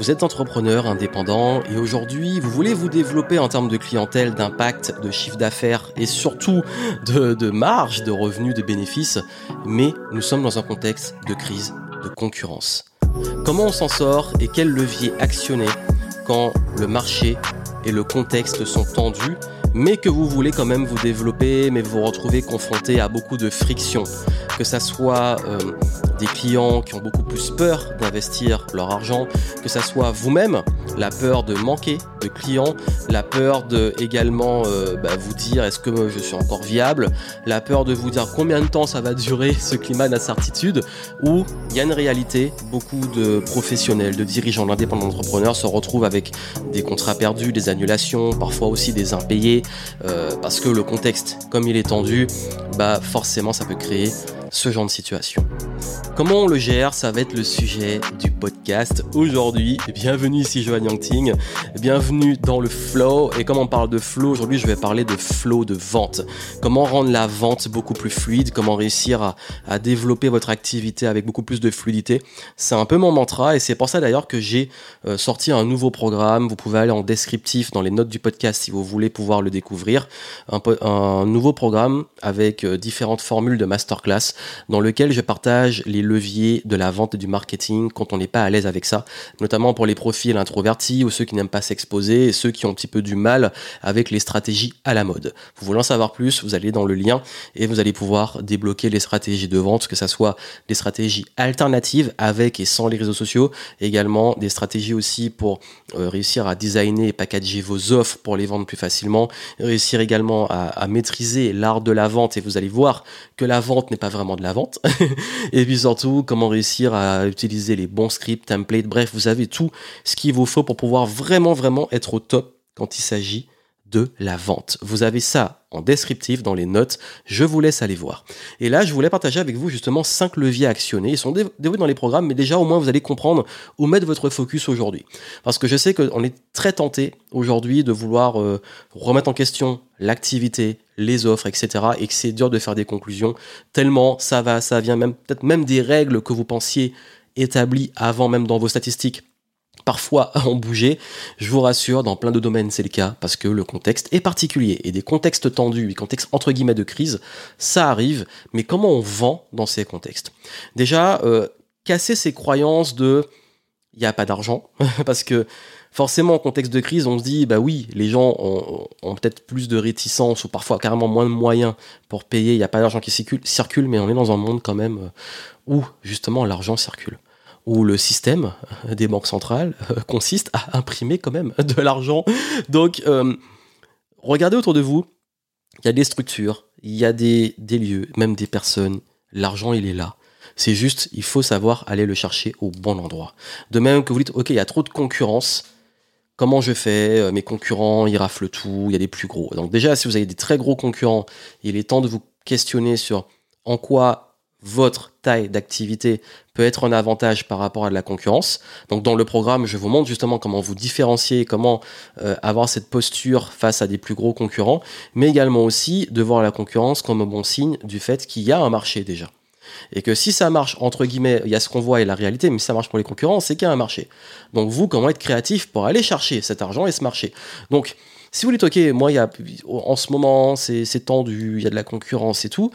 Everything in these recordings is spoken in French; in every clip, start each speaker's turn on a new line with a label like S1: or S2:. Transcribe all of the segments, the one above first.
S1: Vous êtes entrepreneur indépendant et aujourd'hui vous voulez vous développer en termes de clientèle, d'impact, de chiffre d'affaires et surtout de, marge, de revenus, de bénéfices, mais nous sommes dans un contexte de crise, de concurrence. Comment on s'en sort et quel levier actionner quand le marché et le contexte sont tendus mais que vous voulez quand même vous développer, mais vous vous retrouvez confronté à beaucoup de frictions, que ça soit euh, des clients qui ont beaucoup plus peur d'investir leur argent, que ça soit vous-même, la peur de manquer de clients, la peur de également euh, bah, vous dire est-ce que je suis encore viable, la peur de vous dire combien de temps ça va durer ce climat d'incertitude, où il y a une réalité, beaucoup de professionnels, de dirigeants, d'indépendants entrepreneurs se retrouvent avec des contrats perdus, des annulations, parfois aussi des impayés, euh, parce que le contexte, comme il est tendu, bah forcément ça peut créer ce genre de situation. Comment on le gère Ça va être le sujet du podcast aujourd'hui. Bienvenue ici Johan Yangting. Bienvenue dans le flow. Et comme on parle de flow, aujourd'hui je vais parler de flow de vente. Comment rendre la vente beaucoup plus fluide Comment réussir à, développer votre activité avec beaucoup plus de fluidité C'est un peu mon mantra et c'est pour ça d'ailleurs que j'ai euh, sorti un nouveau programme. Vous pouvez aller en descriptif dans les notes du podcast si vous voulez pouvoir le découvrir. Un, un nouveau programme avec euh, différentes formules de masterclass dans lequel je partage les leviers de la vente et du marketing quand on n'est pas à l'aise avec ça, notamment pour les profils introvertis ou ceux qui n'aiment pas s'exposer ceux qui ont un petit peu du mal avec les stratégies à la mode. Vous voulez en savoir plus, vous allez dans le lien et vous allez pouvoir débloquer les stratégies de vente, que ce soit des stratégies alternatives avec et sans les réseaux sociaux, également des stratégies aussi pour euh, réussir à designer et packager vos offres pour les vendre plus facilement, réussir également à, maîtriser l'art de la vente et vous allez voir que la vente n'est pas vraiment de la vente. surtout, comment réussir à utiliser les bons scripts, templates, bref, vous avez tout ce qu'il vous faut pour pouvoir vraiment, vraiment être au top quand il s'agit de la vente. Vous avez ça en descriptif dans les notes, je vous laisse aller voir. Et là, je voulais partager avec vous justement cinq leviers actionnés. Ils sont dévoués dans les programmes, mais déjà au moins vous allez comprendre où mettre votre focus aujourd'hui. Parce que je sais qu'on est très tenté aujourd'hui de vouloir euh, remettre en question l'activité, les offres, etc. Et que c'est dur de faire des conclusions tellement ça va, ça vient même peut-être même des règles que vous pensiez établies avant même dans vos statistiques parfois ont bougé. Je vous rassure, dans plein de domaines, c'est le cas parce que le contexte est particulier et des contextes tendus, des contextes entre guillemets de crise, ça arrive. Mais comment on vend dans ces contextes? Déjà, euh, casser ces croyances de il n'y a pas d'argent parce que forcément en contexte de crise on se dit bah oui les gens ont, ont peut-être plus de réticence ou parfois carrément moins de moyens pour payer il n'y a pas d'argent qui circule, circule mais on est dans un monde quand même euh, où justement l'argent circule où le système des banques centrales euh, consiste à imprimer quand même de l'argent. Donc, euh, regardez autour de vous, il y a des structures, il y a des, des lieux, même des personnes. L'argent, il est là. C'est juste, il faut savoir aller le chercher au bon endroit. De même que vous dites, ok, il y a trop de concurrence. Comment je fais? Euh, Mes concurrents, ils raflent tout, il y a des plus gros. Donc déjà, si vous avez des très gros concurrents, il est temps de vous questionner sur en quoi votre taille d'activité peut être un avantage par rapport à de la concurrence. Donc dans le programme, je vous montre justement comment vous différencier, comment euh, avoir cette posture face à des plus gros concurrents, mais également aussi de voir la concurrence comme un bon signe du fait qu'il y a un marché déjà. Et que si ça marche, entre guillemets, il y a ce qu'on voit et la réalité, mais si ça marche pour les concurrents, c'est qu'il y a un marché. Donc vous, comment être créatif pour aller chercher cet argent et ce marché? Donc si vous dites, ok, moi, y a, en ce moment, c'est tendu, il y a de la concurrence et tout,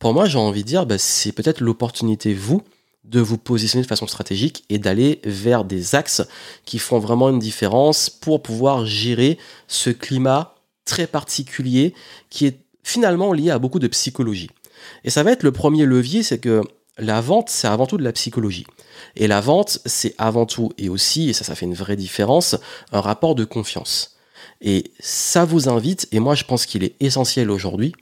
S1: pour moi, j'ai envie de dire, bah, c'est peut-être l'opportunité, vous, de vous positionner de façon stratégique et d'aller vers des axes qui font vraiment une différence pour pouvoir gérer ce climat très particulier qui est finalement lié à beaucoup de psychologie. Et ça va être le premier levier, c'est que la vente, c'est avant tout de la psychologie. Et la vente, c'est avant tout et aussi, et ça, ça fait une vraie différence, un rapport de confiance. Et ça vous invite, et moi je pense qu'il est essentiel aujourd'hui,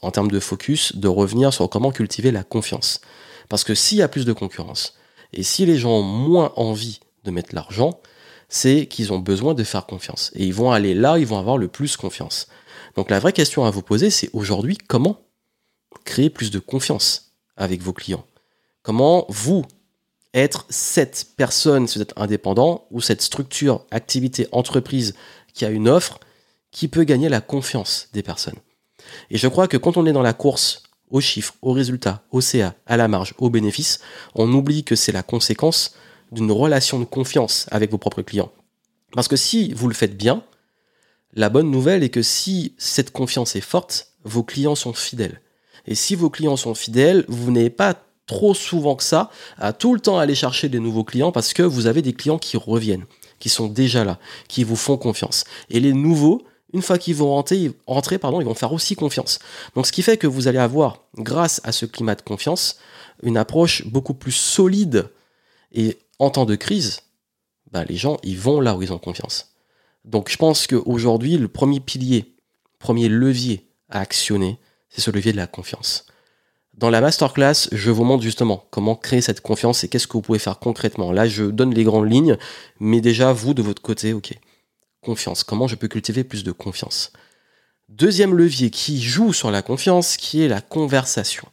S1: en termes de focus, de revenir sur comment cultiver la confiance. Parce que s'il y a plus de concurrence, et si les gens ont moins envie de mettre l'argent, c'est qu'ils ont besoin de faire confiance. Et ils vont aller là, ils vont avoir le plus confiance. Donc la vraie question à vous poser, c'est aujourd'hui comment créer plus de confiance avec vos clients? Comment vous être cette personne, si vous êtes indépendant, ou cette structure, activité, entreprise qui a une offre, qui peut gagner la confiance des personnes? Et je crois que quand on est dans la course aux chiffres, aux résultats, au CA, à la marge, aux bénéfices, on oublie que c'est la conséquence d'une relation de confiance avec vos propres clients. Parce que si vous le faites bien, la bonne nouvelle est que si cette confiance est forte, vos clients sont fidèles. Et si vos clients sont fidèles, vous n'avez pas trop souvent que ça à tout le temps aller chercher des nouveaux clients parce que vous avez des clients qui reviennent, qui sont déjà là, qui vous font confiance. Et les nouveaux, une fois qu'ils vont rentrer, ils vont faire aussi confiance. Donc ce qui fait que vous allez avoir, grâce à ce climat de confiance, une approche beaucoup plus solide. Et en temps de crise, bah, les gens, ils vont là où ils ont confiance. Donc je pense qu'aujourd'hui, le premier pilier, premier levier à actionner, c'est ce levier de la confiance. Dans la masterclass, je vous montre justement comment créer cette confiance et qu'est-ce que vous pouvez faire concrètement. Là, je donne les grandes lignes, mais déjà, vous, de votre côté, ok. Confiance. Comment je peux cultiver plus de confiance? Deuxième levier qui joue sur la confiance, qui est la conversation.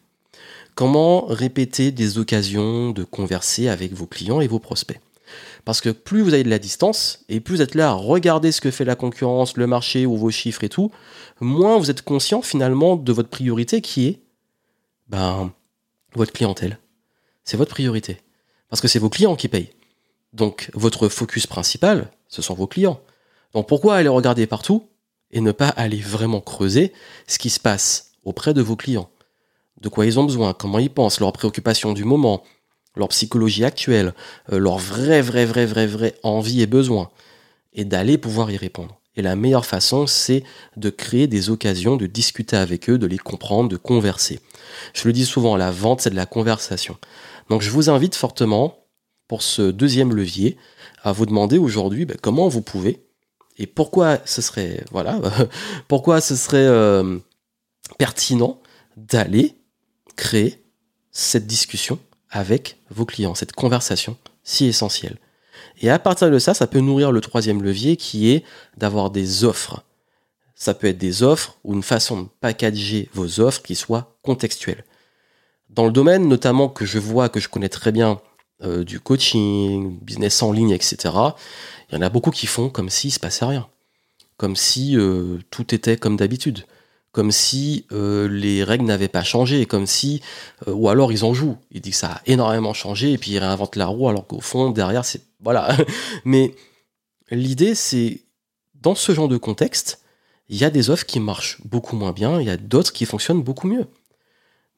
S1: Comment répéter des occasions de converser avec vos clients et vos prospects? Parce que plus vous avez de la distance, et plus vous êtes là à regarder ce que fait la concurrence, le marché ou vos chiffres et tout, moins vous êtes conscient finalement de votre priorité qui est ben, votre clientèle. C'est votre priorité. Parce que c'est vos clients qui payent. Donc votre focus principal, ce sont vos clients. Donc pourquoi aller regarder partout et ne pas aller vraiment creuser ce qui se passe auprès de vos clients? De quoi ils ont besoin, comment ils pensent, leurs préoccupations du moment, leur psychologie actuelle, euh, leur vrai, vrai, vrai, vrai, vrai envie et besoin, et d'aller pouvoir y répondre. Et la meilleure façon, c'est de créer des occasions, de discuter avec eux, de les comprendre, de converser. Je le dis souvent, la vente, c'est de la conversation. Donc je vous invite fortement, pour ce deuxième levier, à vous demander aujourd'hui ben, comment vous pouvez et pourquoi ce serait, euh, pertinent d'aller créer cette discussion avec vos clients, cette conversation si essentielle? Et à partir de ça, ça peut nourrir le troisième levier qui est d'avoir des offres. Ça peut être des offres ou une façon de packager vos offres qui soient contextuelles. Dans le domaine notamment que je vois, que je connais très bien, euh, du coaching, business en ligne, etc., il y en a beaucoup qui font comme s'il se passait rien. Comme si euh, tout était comme d'habitude comme si euh, les règles n'avaient pas changé, comme si, ou alors ils en jouent. Ils disent que ça a énormément changé et puis ils réinventent la roue, alors qu'au fond, derrière, c'est. Voilà. Mais l'idée, c'est, dans ce genre de contexte, il y a des offres qui marchent beaucoup moins bien, il y a d'autres qui fonctionnent beaucoup mieux.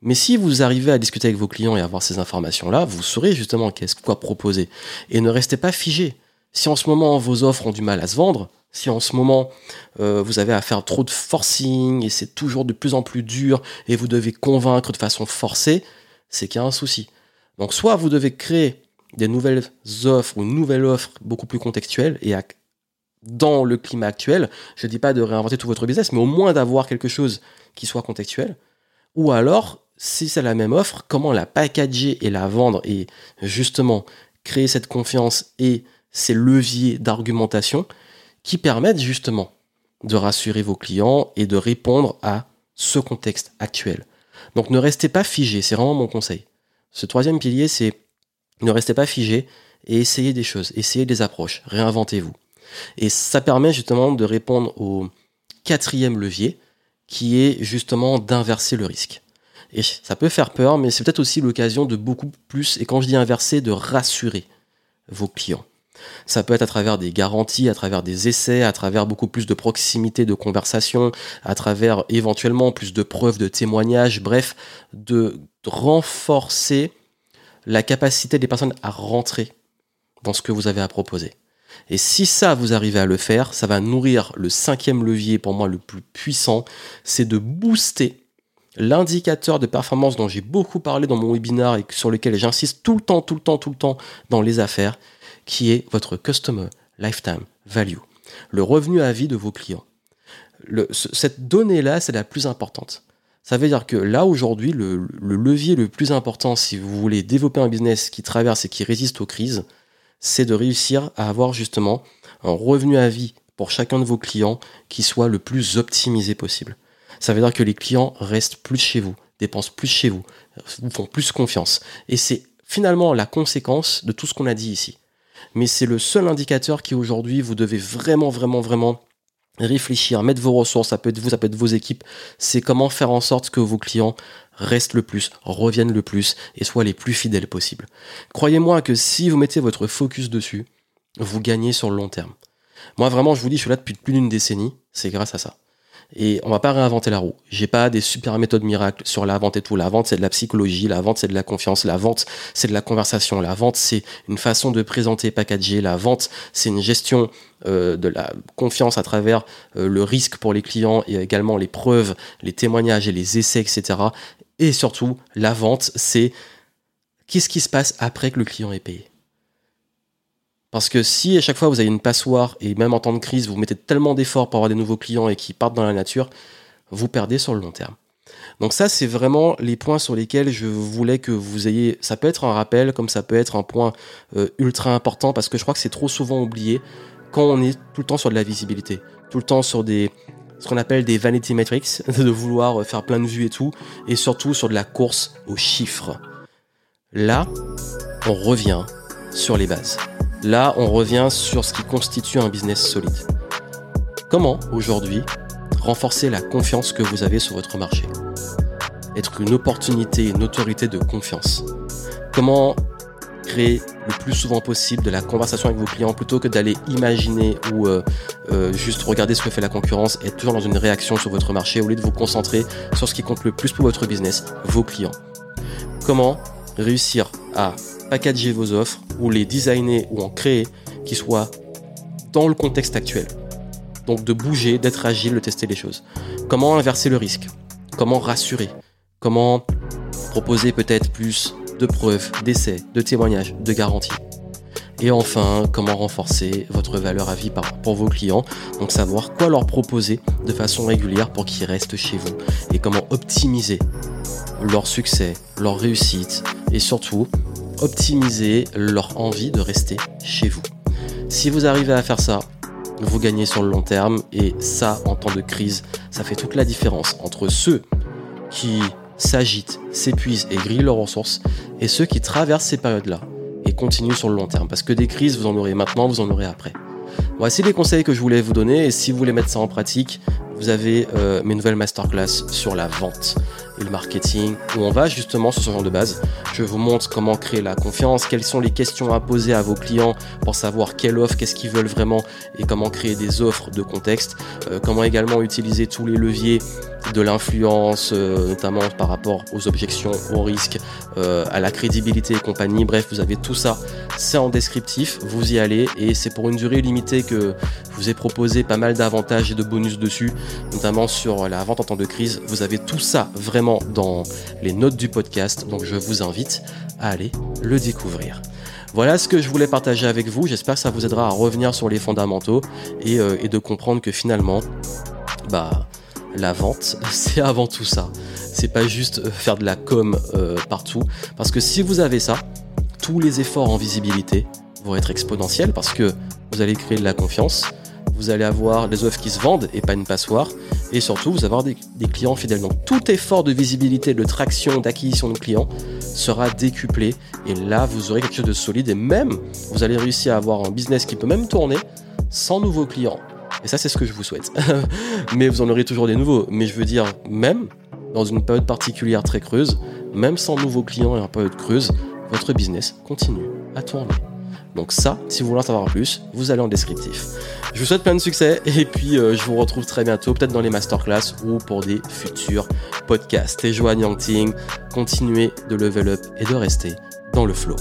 S1: Mais si vous arrivez à discuter avec vos clients et avoir ces informations-là, vous saurez justement qu'est-ce quoi proposer. Et ne restez pas figé. Si en ce moment vos offres ont du mal à se vendre, si en ce moment euh, vous avez à faire trop de forcing et c'est toujours de plus en plus dur et vous devez convaincre de façon forcée, c'est qu'il y a un souci. Donc soit vous devez créer des nouvelles offres ou une nouvelle offre beaucoup plus contextuelle et dans le climat actuel, je ne dis pas de réinventer tout votre business, mais au moins d'avoir quelque chose qui soit contextuel. Ou alors, si c'est la même offre, comment la packager et la vendre et justement créer cette confiance et ces leviers d'argumentation qui permettent justement de rassurer vos clients et de répondre à ce contexte actuel. Donc ne restez pas figé, c'est vraiment mon conseil. Ce troisième pilier, c'est ne restez pas figé et essayez des choses, essayez des approches, réinventez-vous. Et ça permet justement de répondre au quatrième levier, qui est justement d'inverser le risque. Et ça peut faire peur, mais c'est peut-être aussi l'occasion de beaucoup plus, et quand je dis inverser, de rassurer vos clients. Ça peut être à travers des garanties, à travers des essais, à travers beaucoup plus de proximité de conversation, à travers éventuellement plus de preuves, de témoignages, bref, de renforcer la capacité des personnes à rentrer dans ce que vous avez à proposer. Et si ça, vous arrivez à le faire, ça va nourrir le cinquième levier pour moi le plus puissant, c'est de booster l'indicateur de performance dont j'ai beaucoup parlé dans mon webinar et sur lequel j'insiste tout le temps, tout le temps, tout le temps dans les affaires, qui est votre Customer Lifetime Value, le revenu à vie de vos clients. cette donnée-là, c'est la plus importante. Ça veut dire que là, aujourd'hui, le, levier le plus important, si vous voulez développer un business qui traverse et qui résiste aux crises, c'est de réussir à avoir justement un revenu à vie pour chacun de vos clients qui soit le plus optimisé possible. Ça veut dire que les clients restent plus chez vous, dépensent plus chez vous, vous font plus confiance. Et c'est finalement la conséquence de tout ce qu'on a dit ici mais c'est le seul indicateur qui aujourd'hui vous devez vraiment, vraiment, vraiment réfléchir, mettre vos ressources, ça peut être vous, ça peut être vos équipes, c'est comment faire en sorte que vos clients restent le plus, reviennent le plus et soient les plus fidèles possibles. Croyez-moi que si vous mettez votre focus dessus, vous gagnez sur le long terme. Moi vraiment, je vous dis, je suis là depuis plus d'une décennie, c'est grâce à ça. Et on va pas réinventer la roue. J'ai pas des super méthodes miracles sur la vente et tout. La vente, c'est de la psychologie. La vente, c'est de la confiance. La vente, c'est de la conversation. La vente, c'est une façon de présenter, packager. La vente, c'est une gestion euh, de la confiance à travers euh, le risque pour les clients et également les preuves, les témoignages et les essais, etc. Et surtout, la vente, c'est qu'est-ce qui se passe après que le client est payé. Parce que si à chaque fois vous avez une passoire et même en temps de crise, vous mettez tellement d'efforts pour avoir des nouveaux clients et qui partent dans la nature, vous perdez sur le long terme. Donc ça, c'est vraiment les points sur lesquels je voulais que vous ayez. Ça peut être un rappel, comme ça peut être un point euh, ultra important, parce que je crois que c'est trop souvent oublié quand on est tout le temps sur de la visibilité, tout le temps sur des ce qu'on appelle des vanity metrics, de vouloir faire plein de vues et tout, et surtout sur de la course aux chiffres. Là, on revient sur les bases. Là, on revient sur ce qui constitue un business solide. Comment, aujourd'hui, renforcer la confiance que vous avez sur votre marché? Être une opportunité, une autorité de confiance. Comment créer le plus souvent possible de la conversation avec vos clients plutôt que d'aller imaginer ou euh, euh, juste regarder ce que fait la concurrence et être toujours dans une réaction sur votre marché au lieu de vous concentrer sur ce qui compte le plus pour votre business, vos clients? Comment réussir à packager vos offres ou les designer ou en créer qui soient dans le contexte actuel. Donc de bouger, d'être agile, de tester les choses. Comment inverser le risque? Comment rassurer? Comment proposer peut-être plus de preuves, d'essais, de témoignages, de garanties? Et enfin, comment renforcer votre valeur à vie pour vos clients? Donc savoir quoi leur proposer de façon régulière pour qu'ils restent chez vous. Et comment optimiser leur succès, leur réussite et surtout optimiser leur envie de rester chez vous. Si vous arrivez à faire ça, vous gagnez sur le long terme et ça, en temps de crise, ça fait toute la différence entre ceux qui s'agitent, s'épuisent et grillent leurs ressources et ceux qui traversent ces périodes-là et continuent sur le long terme. Parce que des crises, vous en aurez maintenant, vous en aurez après. Voici les conseils que je voulais vous donner et si vous voulez mettre ça en pratique, vous avez euh, mes nouvelles masterclass sur la vente et le marketing, où on va justement sur ce genre de base. Je vous montre comment créer la confiance, quelles sont les questions à poser à vos clients pour savoir quelle offre, qu'est-ce qu'ils veulent vraiment et comment créer des offres de contexte, euh, comment également utiliser tous les leviers de l'influence, euh, notamment par rapport aux objections, aux risques, à la crédibilité et compagnie. Bref, vous avez tout ça. C'est en descriptif, vous y allez et c'est pour une durée limitée que je vous ai proposé pas mal d'avantages et de bonus dessus notamment sur la vente en temps de crise. Vous avez tout ça vraiment dans les notes du podcast, donc je vous invite à aller le découvrir. Voilà ce que je voulais partager avec vous. J'espère que ça vous aidera à revenir sur les fondamentaux et, euh, de comprendre que finalement, bah, la vente, c'est avant tout ça. C'est pas juste faire de la com euh, partout. Parce que si vous avez ça, tous les efforts en visibilité vont être exponentiels parce que vous allez créer de la confiance, vous allez avoir des offres qui se vendent et pas une passoire. Et surtout, vous avoir des, clients fidèles. Donc tout effort de visibilité, de traction, d'acquisition de clients sera décuplé. Et là, vous aurez quelque chose de solide. Et même, vous allez réussir à avoir un business qui peut même tourner sans nouveaux clients. Et ça, c'est ce que je vous souhaite. Mais vous en aurez toujours des nouveaux. Mais je veux dire, même dans une période particulière très creuse, même sans nouveaux clients et en période creuse, votre business continue à tourner. Donc ça, si vous voulez en savoir plus, vous allez en descriptif. Je vous souhaite plein de succès et puis euh, je vous retrouve très bientôt, peut-être dans les masterclass ou pour des futurs podcasts. Et Joanne Yangting, continuez de level up et de rester dans le flow.